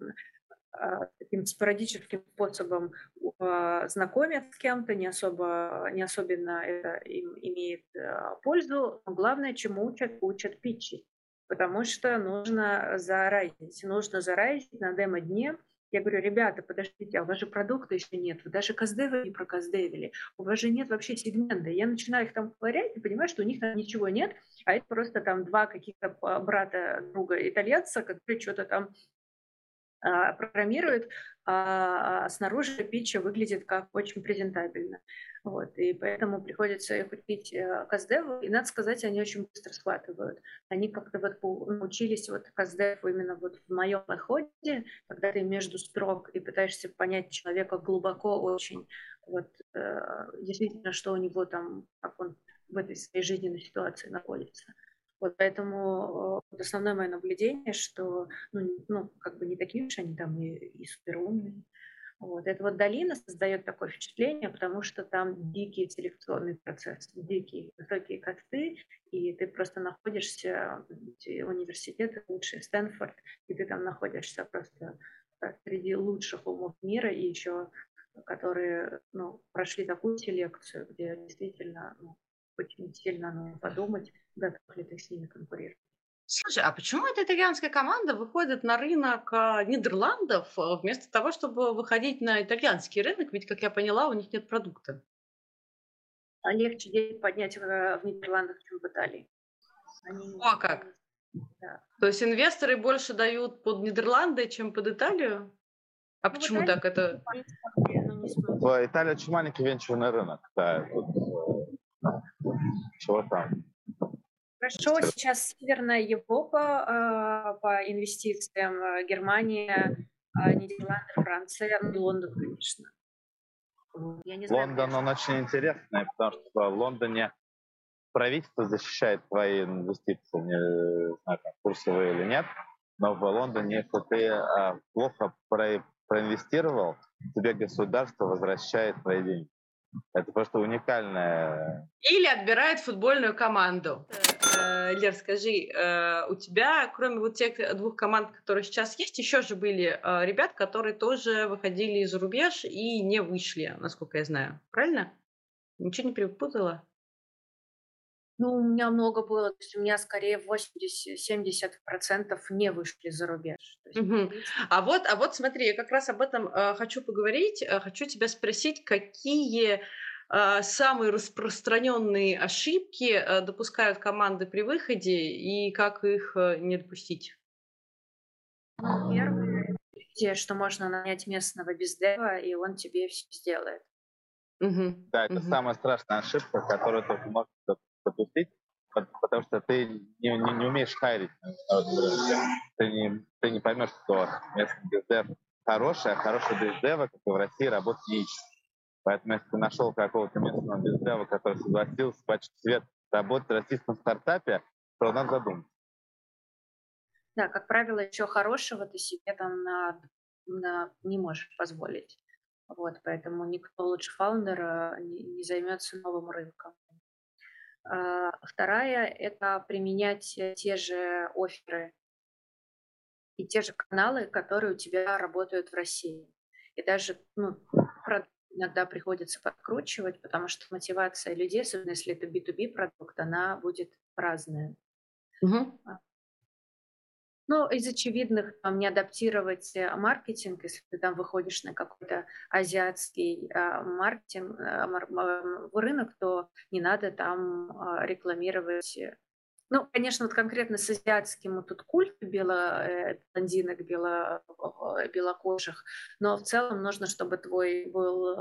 а, таким спорадическим способом а, знакомят с кем-то, не, особо, не особенно это им имеет а, пользу. Но главное, чему учат, учат питчить. Потому что нужно зарайзить. Нужно зарайзить на демо-дне. Я говорю, ребята, подождите, а у вас же продукта еще нет, вы даже каздевы не проказдевили, у вас же нет вообще сегмента. Я начинаю их там ковырять и понимаю, что у них там ничего нет, а это просто там два каких-то брата друга итальянца, которые что-то там а, программирует, а, а снаружи питча выглядит как очень презентабельно. Вот, и поэтому приходится их учить э, каздеву, и надо сказать, они очень быстро схватывают. Они как-то вот научились вот каздеву именно вот в моем подходе, когда ты между строк и пытаешься понять человека глубоко очень, вот э, действительно, что у него там, как он в этой своей жизненной ситуации находится. Вот поэтому вот основное мое наблюдение, что ну, ну, как бы не такие уж они там и, и суперумные. Вот. Это вот долина создает такое впечатление, потому что там дикий селекционный процесс, дикие высокие косты, и ты просто находишься, университет лучший, Стэнфорд, и ты там находишься просто среди лучших умов мира, и еще которые ну, прошли такую селекцию, где действительно ну, очень сильно нужно подумать, готов ли ты с ними конкурировать. Слушай, а почему эта итальянская команда выходит на рынок а, Нидерландов а, вместо того, чтобы выходить на итальянский рынок? Ведь, как я поняла, у них нет продукта. А легче денег поднять в, в Нидерландах, чем в Италии. Они О, как? Да. То есть инвесторы больше дают под Нидерланды, чем под Италию? А ну, почему так это? В Италии очень маленький венчурный рынок. Да, тут, э, чего там? Хорошо, сейчас Северная Европа э, по инвестициям, э, Германия, э, Нидерланды, Франция, ну, Лондон, конечно. Я не знаю, Лондон, он очень интересный, потому что в Лондоне правительство защищает твои инвестиции, не знаю, там, курсовые или нет, но в Лондоне, если ты плохо про, проинвестировал, тебе государство возвращает твои деньги. Это просто уникальное. Или отбирает футбольную команду. Э, Лер, скажи, э, у тебя, кроме вот тех двух команд, которые сейчас есть, еще же были э, ребят, которые тоже выходили из рубеж и не вышли, насколько я знаю. Правильно? Ничего не перепутала? Ну, у меня много было, то есть у меня скорее 80-70% не вышли за рубеж. Есть, угу. А вот, а вот смотри, я как раз об этом э, хочу поговорить. Э, хочу тебя спросить, какие э, самые распространенные ошибки э, допускают команды при выходе и как их э, не допустить? Ну, первое, что можно нанять местного бездева, и он тебе все сделает. Угу. Да, это угу. самая страшная ошибка, которую только можно допустить, потому что ты не, не, не умеешь хайрить. Ты не, ты не поймешь, что местный бездев хороший, а хороший бездева, как и в России, не ищет. Поэтому если ты нашел какого-то местного бездева, который согласился бачить свет работать в российском стартапе, то надо задуматься. Да, как правило, еще хорошего ты себе там на, на, не можешь позволить. Вот, поэтому никто лучше фаундера не, не займется новым рынком. А, вторая – это применять те же оферы и те же каналы, которые у тебя работают в России. И даже ну, иногда приходится подкручивать, потому что мотивация людей, особенно если это B2B продукт, она будет разная. Угу. Ну, из очевидных, там, не адаптировать э, маркетинг, если ты там выходишь на какой-то азиатский а, маркетинг, а, рынок, то не надо там а, рекламировать э, ну, конечно, вот конкретно с азиатским вот тут культ бело, э, блондинок, бело, белокожих, но в целом нужно, чтобы твой был,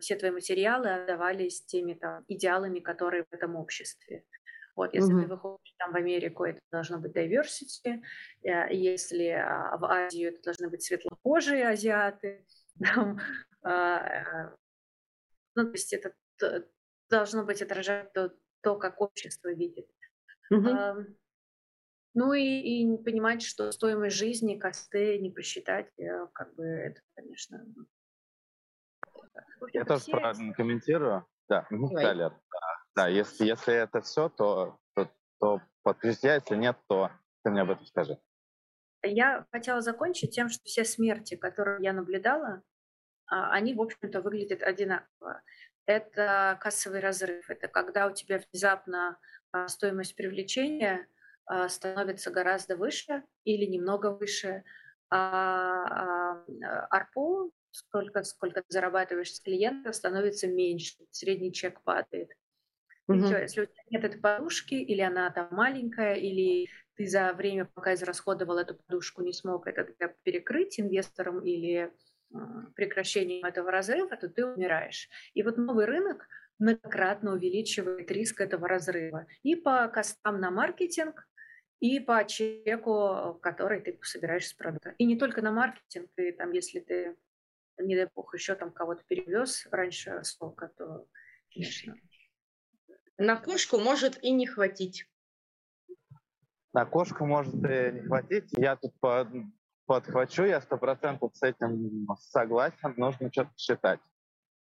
все твои материалы отдавались теми там идеалами, которые в этом обществе. Вот, если mm-hmm. ты выходишь там в Америку, это должно быть diversity. Э, если а, в Азию, это должны быть светлокожие азиаты. Там, а, э, ну, то есть это должно быть отражать то, то как общество видит. Mm-hmm. Ну и, и понимать, что стоимость жизни, косты не посчитать, э, как бы это, конечно... Я тоже все... комментирую. Да, Далее. Да, если, если это все, то, то, то подтвержди, если нет, то ты мне об этом скажи. Я хотела закончить тем, что все смерти, которые я наблюдала, а, они, в общем-то, выглядят одинаково. Это кассовый разрыв. Это когда у тебя внезапно а, стоимость привлечения а, становится гораздо выше или немного выше, а арпу, сколько, сколько ты зарабатываешь с клиента, становится меньше, средний чек падает. Угу. Все, если у тебя нет этой подушки, или она там маленькая, или ты за время, пока израсходовал эту подушку, не смог это перекрыть инвесторам или прекращением этого разрыва, то ты умираешь. И вот новый рынок многократно увеличивает риск этого разрыва. И по костам на маркетинг, и по чеку, который ты собираешь с продукта. И не только на маркетинг, ты там, если ты, не дай бог, еще там кого-то перевез раньше сколько, то, конечно, на кошку может и не хватить. На кошку может и не хватить. Я тут под, подхвачу, я сто процентов с этим согласен. Нужно что-то считать.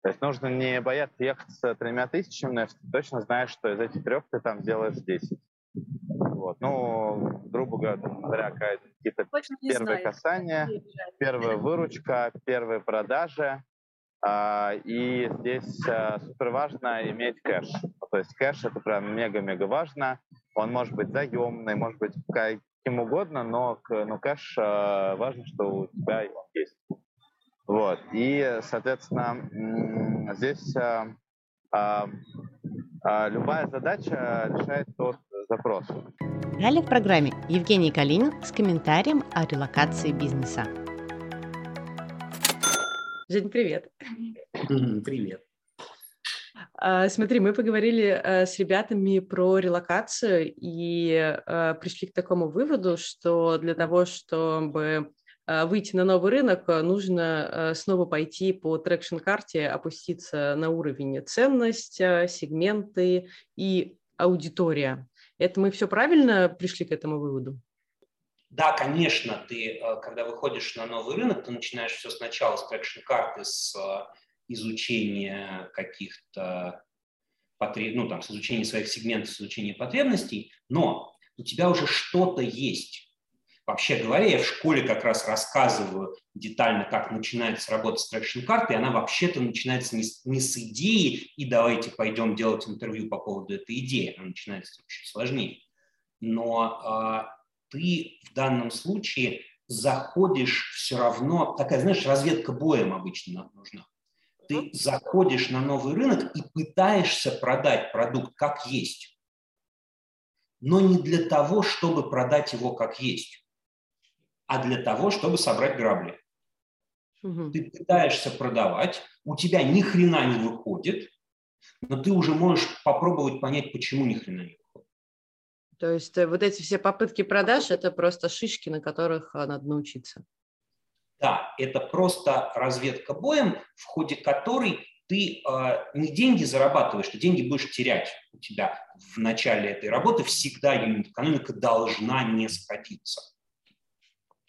То есть нужно не бояться ехать с тремя тысячами, но если ты точно знаешь, что из этих трех ты там делаешь 10. Вот. Ну, грубо говоря, какие-то первые знаю. касания, первая выручка, первые продажи. А, и здесь а, супер важно иметь кэш То есть кэш это прям мега-мега важно. Он может быть заемный, может быть каким угодно, но, но кэш э, важно, что у тебя он есть. Вот. И, соответственно, здесь э, э, э, любая задача решает тот запрос. Далее в программе Евгений Калинин с комментарием о релокации бизнеса. Жень, привет. Привет. А, смотри, мы поговорили э, с ребятами про релокацию и э, пришли к такому выводу, что для того, чтобы э, выйти на новый рынок, нужно снова пойти по traction-карте, опуститься на уровень ценность, сегменты и аудитория. Это мы все правильно пришли к этому выводу? Да, конечно, ты, когда выходишь на новый рынок, ты начинаешь все сначала с traction-карты, с изучения каких-то потреб... ну, там, с изучения своих сегментов, с изучения потребностей, но у тебя уже что-то есть. Вообще говоря, я в школе как раз рассказываю детально, как начинается работа с traction-картой, она вообще-то начинается не с, не с идеи, и давайте пойдем делать интервью по поводу этой идеи, она начинается чуть сложнее. Но э, ты в данном случае заходишь все равно, такая, знаешь, разведка боем обычно нужна. Ты заходишь на новый рынок и пытаешься продать продукт как есть, но не для того, чтобы продать его как есть, а для того, чтобы собрать грабли. Угу. Ты пытаешься продавать, у тебя ни хрена не выходит, но ты уже можешь попробовать понять, почему ни хрена не выходит. То есть э, вот эти все попытки продаж – это просто шишки, на которых э, надо научиться. Это просто разведка боем, в ходе которой ты э, не деньги зарабатываешь, ты деньги будешь терять. У тебя в начале этой работы всегда юнит-экономика должна не сходиться.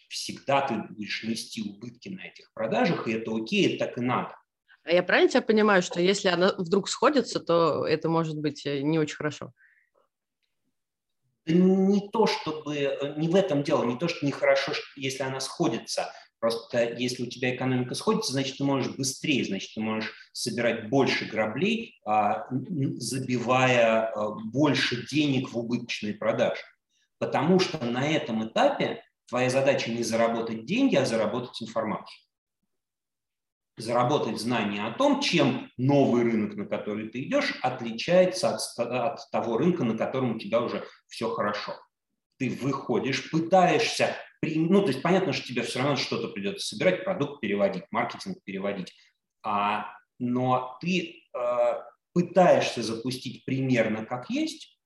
Всегда ты будешь нести убытки на этих продажах, и это окей, это так и надо. А я правильно тебя понимаю, что если она вдруг сходится, то это может быть э, не очень хорошо? Не то, чтобы, э, не в этом дело, не то, что нехорошо, если она сходится – Просто если у тебя экономика сходится, значит, ты можешь быстрее, значит, ты можешь собирать больше граблей, а, забивая а, больше денег в убыточные продажи. Потому что на этом этапе твоя задача не заработать деньги, а заработать информацию. Заработать знания о том, чем новый рынок, на который ты идешь, отличается от, от того рынка, на котором у тебя уже все хорошо. Ты выходишь, пытаешься ну, то есть понятно, что тебе все равно что-то придется собирать, продукт переводить, маркетинг переводить. А, но ты э, пытаешься запустить примерно как есть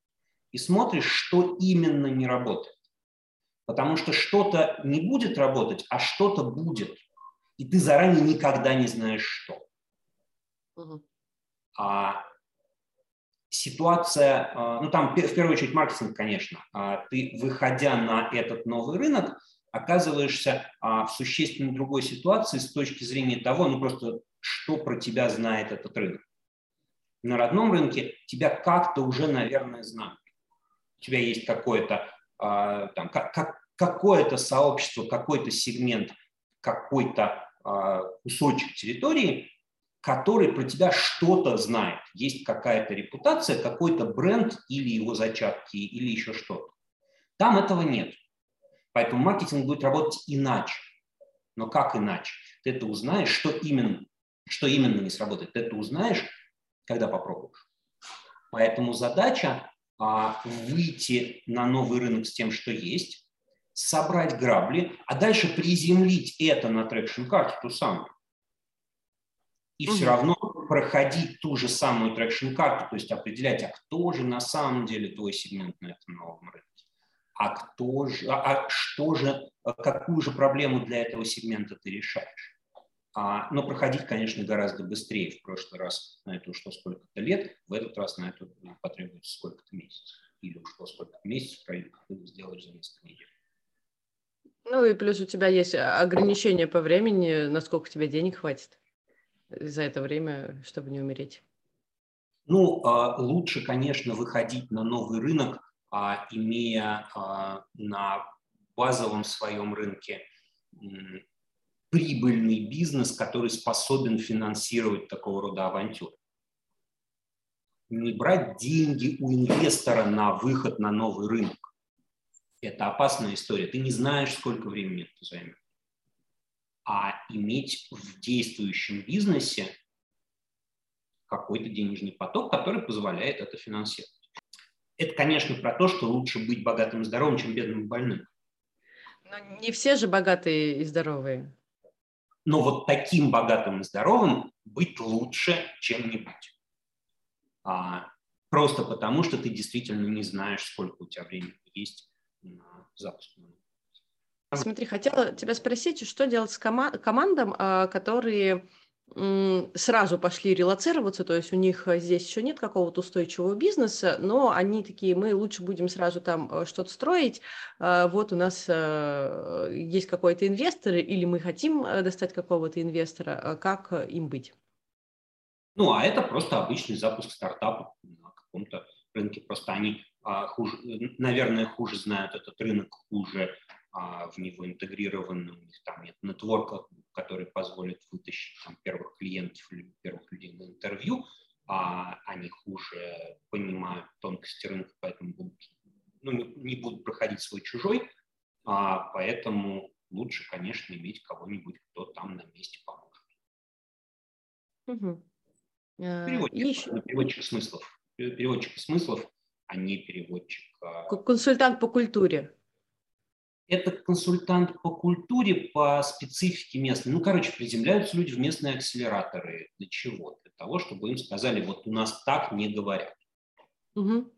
и смотришь, что именно не работает. Потому что что-то не будет работать, а что-то будет. И ты заранее никогда не знаешь, что. Угу. А ситуация, э, ну там в первую очередь маркетинг, конечно. А ты, выходя на этот новый рынок, оказываешься а, в существенно другой ситуации с точки зрения того, ну просто что про тебя знает этот рынок. На родном рынке тебя как-то уже, наверное, знают. У тебя есть какое-то а, там, как, как, какое-то сообщество, какой-то сегмент, какой-то а, кусочек территории, который про тебя что-то знает. Есть какая-то репутация, какой-то бренд или его зачатки, или еще что-то. Там этого нет. Поэтому маркетинг будет работать иначе. Но как иначе? Ты это узнаешь, что именно, что именно не сработает. Ты это узнаешь, когда попробуешь. Поэтому задача а, выйти на новый рынок с тем, что есть, собрать грабли, а дальше приземлить это на traction-карту ту самую. И угу. все равно проходить ту же самую traction-карту, то есть определять, а кто же на самом деле твой сегмент на этом новом рынке а кто же, а, а что же, а какую же проблему для этого сегмента ты решаешь. А, но проходить, конечно, гораздо быстрее. В прошлый раз на это ушло сколько-то лет, в этот раз на это потребуется сколько-то месяцев. Или ушло сколько-то месяцев, пройдет, ты сделаешь за несколько недель. Ну и плюс у тебя есть ограничения по времени, насколько тебе денег хватит за это время, чтобы не умереть. Ну, а, лучше, конечно, выходить на новый рынок а, имея а, на базовом своем рынке прибыльный бизнес, который способен финансировать такого рода авантюры. не брать деньги у инвестора на выход на новый рынок. Это опасная история. Ты не знаешь, сколько времени это займет. А иметь в действующем бизнесе какой-то денежный поток, который позволяет это финансировать. Это, конечно, про то, что лучше быть богатым и здоровым, чем бедным и больным. Но не все же богатые и здоровые. Но вот таким богатым и здоровым быть лучше, чем не быть. А, просто потому, что ты действительно не знаешь, сколько у тебя времени есть на запуск. Смотри, хотела тебя спросить, что делать с кома- командам, а, которые сразу пошли релацироваться, то есть у них э, здесь еще нет какого-то устойчивого бизнеса, но они такие, мы лучше будем сразу там э, что-то строить, а, вот у нас э, есть какой-то инвестор, или мы хотим достать какого-то инвестора, как им быть? Ну, а это просто обычный запуск стартапа на каком-то рынке, просто они а, хуже, наверное, хуже знают этот рынок, хуже а, в него интегрированы, у них там нет нетворка, который позволит вытащить там, первых клиентов или первых людей на интервью, а они хуже понимают тонкости рынка, поэтому будут, ну, не, не будут проходить свой чужой, а, поэтому лучше, конечно, иметь кого-нибудь, кто там на месте поможет. Угу. Переводчик, еще... переводчик смыслов. Переводчик смыслов, а не переводчик. Консультант по культуре это консультант по культуре, по специфике местной. Ну, короче, приземляются люди в местные акселераторы. Для чего? Для того, чтобы им сказали, вот у нас так не говорят. Угу.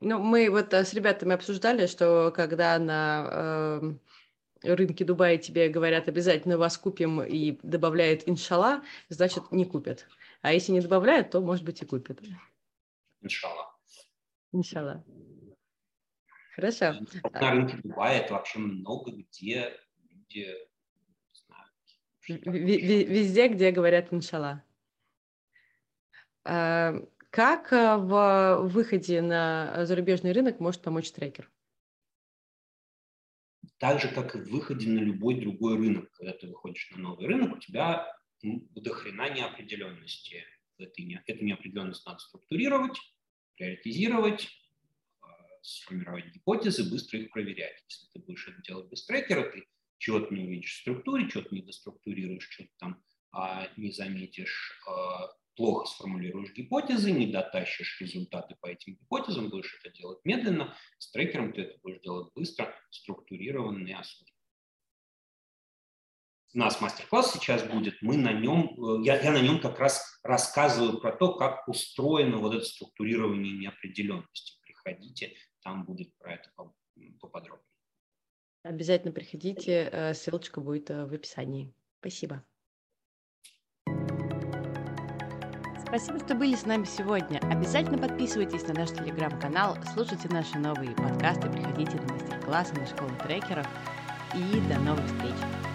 Ну, мы вот э, с ребятами обсуждали, что когда на э, рынке Дубая тебе говорят, обязательно вас купим и добавляют иншалла, значит, не купят. А если не добавляют, то, может быть, и купят. Иншалла. Иншалла. Хорошо. На рынке Дубая это вообще много где люди. Везде, где говорят иншалла. А, как а, в выходе на зарубежный рынок может помочь трекер? Так же, как и в выходе на любой другой рынок. Когда ты выходишь на новый рынок, у тебя до хрена неопределенности. Эту неопределенность надо структурировать, приоритизировать, сформировать гипотезы, быстро их проверять. Если ты будешь это делать без трекера, ты чего-то не увидишь в структуре, чего-то не доструктурируешь, что-то там а, не заметишь, а, плохо сформулируешь гипотезы, не дотащишь результаты по этим гипотезам, будешь это делать медленно, с трекером ты это будешь делать быстро, структурированно и осознанно. У нас мастер-класс сейчас будет, мы на нем, э, я, я на нем как раз рассказываю про то, как устроено вот это структурирование неопределенности. Приходите, там будет про это поподробнее. Обязательно приходите, э, ссылочка будет э, в описании. Спасибо. Спасибо, что были с нами сегодня. Обязательно подписывайтесь на наш телеграм-канал, слушайте наши новые подкасты, приходите на мастер-классы на школу трекеров. И до новых встреч!